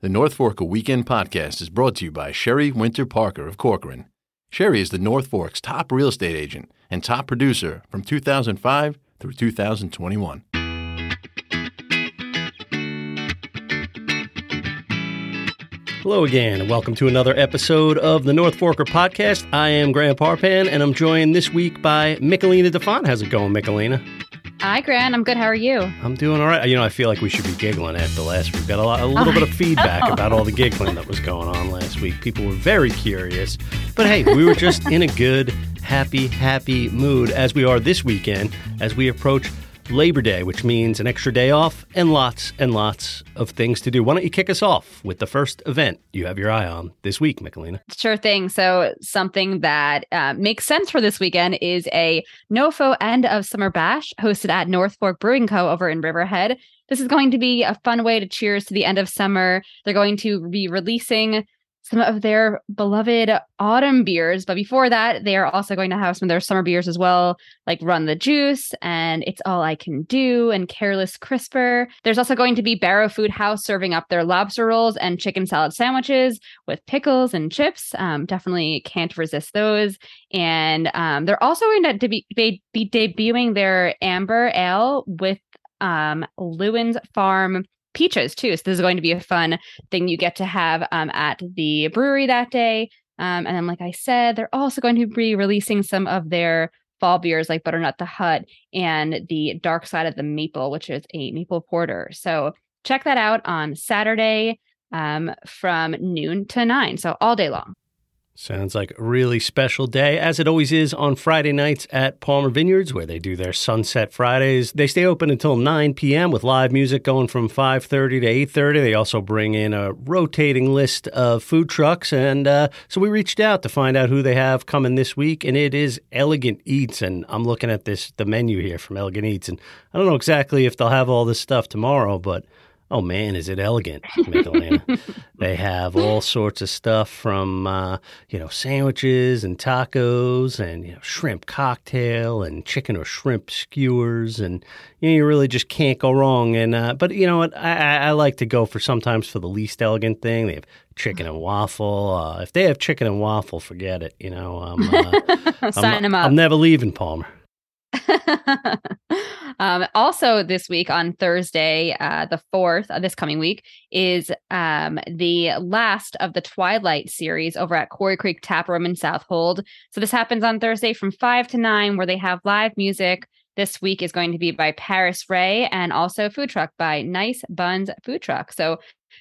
The North Forker Weekend podcast is brought to you by Sheri Winter Parker of Corcoran. Sheri is the North Fork's top real estate agent and top producer from 2005 through 2021. Hello again, and welcome to another episode of the North Forker podcast. I am Grant Parpan, and I'm joined this week by Michelina DeFont. How's it going, Michelina? Hi, Grant. I'm good. How are you? I'm doing all right. You know, I feel like we should be giggling after last week. Got a, lot, a little oh, bit of feedback about all the giggling that was going on last week. People were very curious. But hey, we were just in a good, happy, happy mood as we are this weekend as we approach Labor Day, which means an extra day off and lots and lots of things to do. Why don't you kick us off with the first event you have your eye on this week, Michelina? Sure thing. So, something that uh, makes sense for this weekend is a NOFO end of summer bash hosted at North Fork Brewing Co. over in Riverhead. This is going to be a fun way to cheers to the end of summer. They're going to be releasing some of their beloved autumn beers. But before that, they are also going to have some of their summer beers as well, like Run the Juice and It's All I Can Do and Careless Crisper. There's also going to be Barrow Food House serving up their lobster rolls and chicken salad sandwiches with pickles and chips. Um, definitely can't resist those. And um, they're also going to be, be, be debuting their amber ale with um, Lewin's Farm peaches too. So this is going to be a fun thing you get to have um, at the brewery that day. Um, and then, like I said, they're also going to be releasing some of their fall beers like Butternut the Hut and the Dark Side of the Maple, which is a maple porter. So check that out on Saturday um, from noon to nine. So all day long. Sounds like a really special day, as it always is on Friday nights at Palmer Vineyards, where they do their Sunset Fridays. They stay open until 9 p.m. with live music going from 5:30 to 8:30. They also bring in a rotating list of food trucks, and uh, so we reached out to find out who they have coming this week, and it is Elegant Eats. And I'm looking at this the menu here from Elegant Eats, and I don't know exactly if they'll have all this stuff tomorrow, but Oh man, is it elegant? they have all sorts of stuff from uh, you know sandwiches and tacos and you know, shrimp cocktail and chicken or shrimp skewers and you know you really just can't go wrong. And uh, but you know what, I, I like to go for sometimes for the least elegant thing. They have chicken and waffle. Uh, if they have chicken and waffle, forget it. You know, um, sign I'm, them up. I'm never leaving Palmer. um, also, this week on Thursday, uh, the 4th, uh, this coming week, is um, the last of the Twilight series over at Quarry Creek Tap Room in Southold. So, this happens on Thursday from 5 to 9, where they have live music. This week is going to be by Paris Ray and also food truck by Nice Buns Food Truck. So,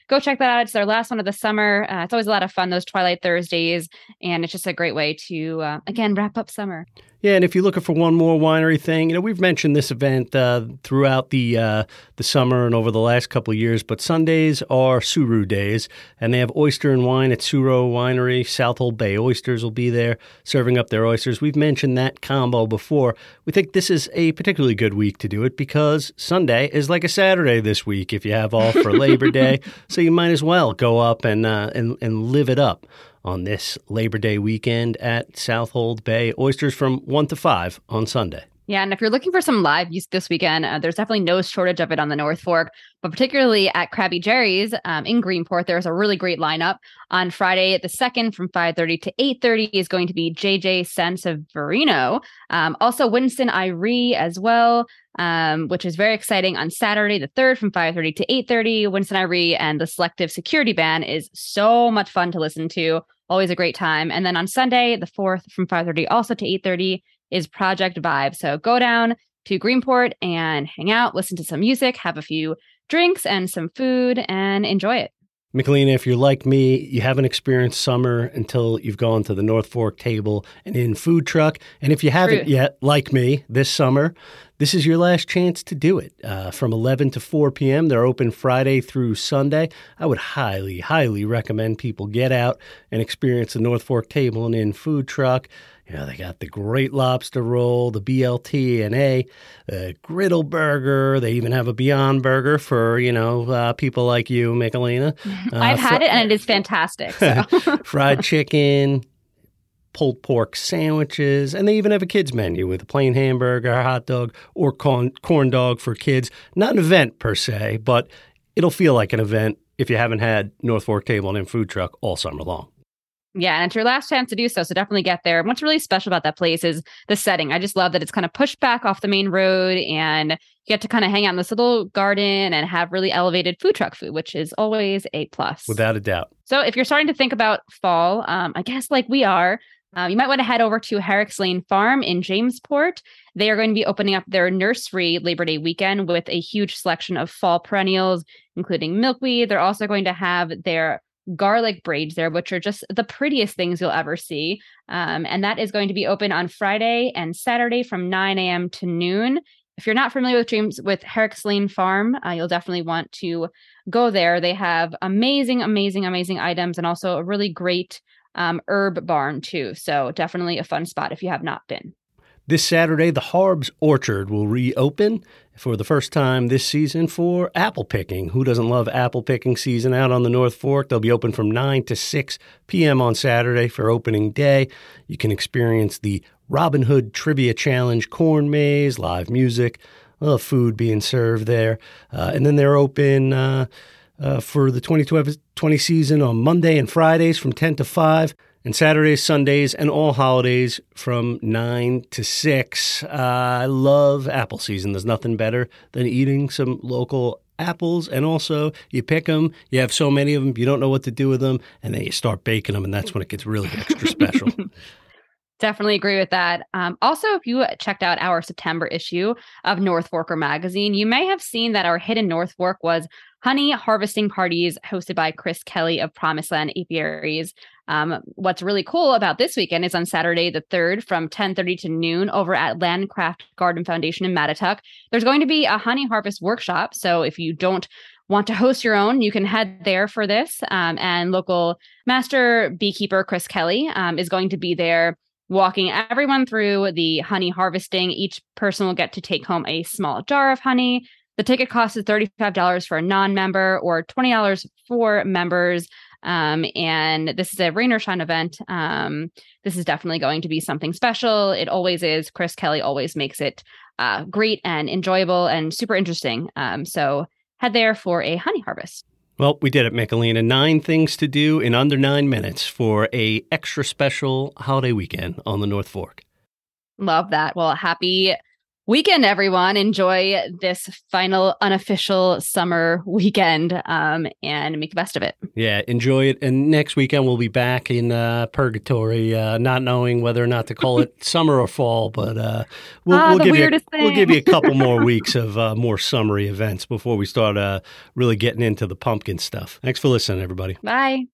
go check that out. It's their last one of the summer. Uh, it's always a lot of fun, those Twilight Thursdays. And it's just a great way to, uh, again, wrap up summer. Yeah, and if you're looking for one more winery thing, you know we've mentioned this event uh, throughout the uh, the summer and over the last couple of years. But Sundays are Suru days, and they have oyster and wine at Suro Winery. Southold Bay Oysters will be there serving up their oysters. We've mentioned that combo before. We think this is a particularly good week to do it because Sunday is like a Saturday this week if you have off for Labor Day. So you might as well go up and uh, and and live it up on this Labor Day weekend at Southold Bay. Oysters from 1 to 5 on Sunday. Yeah, and if you're looking for some live use this weekend, uh, there's definitely no shortage of it on the North Fork, but particularly at Crabby Jerry's um, in Greenport, there's a really great lineup. On Friday, the second from 5:30 to 8:30 is going to be JJ Sanseverino, um, also Winston Irie as well, um, which is very exciting. On Saturday, the third from 5:30 to 8:30, Winston Irie and the Selective Security Band is so much fun to listen to. Always a great time. And then on Sunday, the fourth from 5:30 also to 8:30 is Project Vibe. So go down to Greenport and hang out, listen to some music, have a few drinks and some food, and enjoy it. Michelina, if you're like me, you haven't experienced summer until you've gone to the North Fork Table and Inn food truck. And if you haven't Fruit. yet, like me, this summer, this is your last chance to do it. Uh, from 11 to 4 p.m., they're open Friday through Sunday. I would highly, highly recommend people get out and experience the North Fork Table and Inn food truck. You know, they got the great lobster roll, the BLT and A, the griddle burger. They even have a Beyond Burger for, you know, uh, people like you, Michelina. Uh, I've had fr- it and it is fantastic. So. fried chicken, pulled pork sandwiches, and they even have a kids menu with a plain hamburger, a hot dog, or corn, corn dog for kids. Not an event per se, but it'll feel like an event if you haven't had North Fork Table and Food Truck all summer long. Yeah, and it's your last chance to do so. So definitely get there. And what's really special about that place is the setting. I just love that it's kind of pushed back off the main road and you get to kind of hang out in this little garden and have really elevated food truck food, which is always a plus. Without a doubt. So if you're starting to think about fall, um, I guess like we are, um, you might want to head over to Herrick's Lane Farm in Jamesport. They are going to be opening up their nursery Labor Day weekend with a huge selection of fall perennials, including milkweed. They're also going to have their garlic braids there, which are just the prettiest things you'll ever see. Um, and that is going to be open on Friday and Saturday from 9 a.m. to noon. If you're not familiar with James with Herrick's Lane Farm, uh, you'll definitely want to go there. They have amazing, amazing, amazing items and also a really great um, herb barn too. So definitely a fun spot if you have not been. This Saturday, the Harbes Orchard will reopen for the first time this season for apple picking. Who doesn't love apple picking season out on the North Fork? They'll be open from 9 to 6 p.m. on Saturday for opening day. You can experience the Robin Hood Trivia Challenge corn maze, live music, uh, food being served there. Uh, and then they're open uh, uh for the 2020 season on Monday and Fridays from 10 to 5 and Saturdays, Sundays, and all holidays from 9 to 6. Uh, I love apple season. There's nothing better than eating some local apples. And also, you pick them, you have so many of them, you don't know what to do with them, and then you start baking them, and that's when it gets really extra special. Definitely agree with that. Um, also, if you checked out our September issue of North Forker magazine, you may have seen that our hidden North Fork was honey harvesting parties hosted by Chris Kelly of Promised Land Apiaries. Um, what's really cool about this weekend is on Saturday the 3rd from 10:30 to noon over at Landcraft Garden Foundation in Mattituck. There's going to be a honey harvest workshop. So if you don't want to host your own, you can head there for this. Um, and local master beekeeper Chris Kelly um, is going to be there walking everyone through the honey harvesting. Each person will get to take home a small jar of honey. The ticket cost is $35 for a non member or $20 for members. Um, and this is a rain or shine event. Um, this is definitely going to be something special. It always is. Chris Kelly always makes it uh, great and enjoyable and super interesting. Um, so head there for a honey harvest. Well, we did it, Michelina. Nine things to do in under nine minutes for a extra special holiday weekend on the North Fork. Love that. Well, happy weekend, everyone. Enjoy this final unofficial summer weekend um, and make the best of it. Yeah, enjoy it. And next weekend, we'll be back in uh, purgatory, uh, not knowing whether or not to call it summer or fall, but uh, we'll, ah, we'll, give you a, we'll give you a couple more weeks of uh, more summery events before we start uh, really getting into the pumpkin stuff. Thanks for listening, everybody. Bye.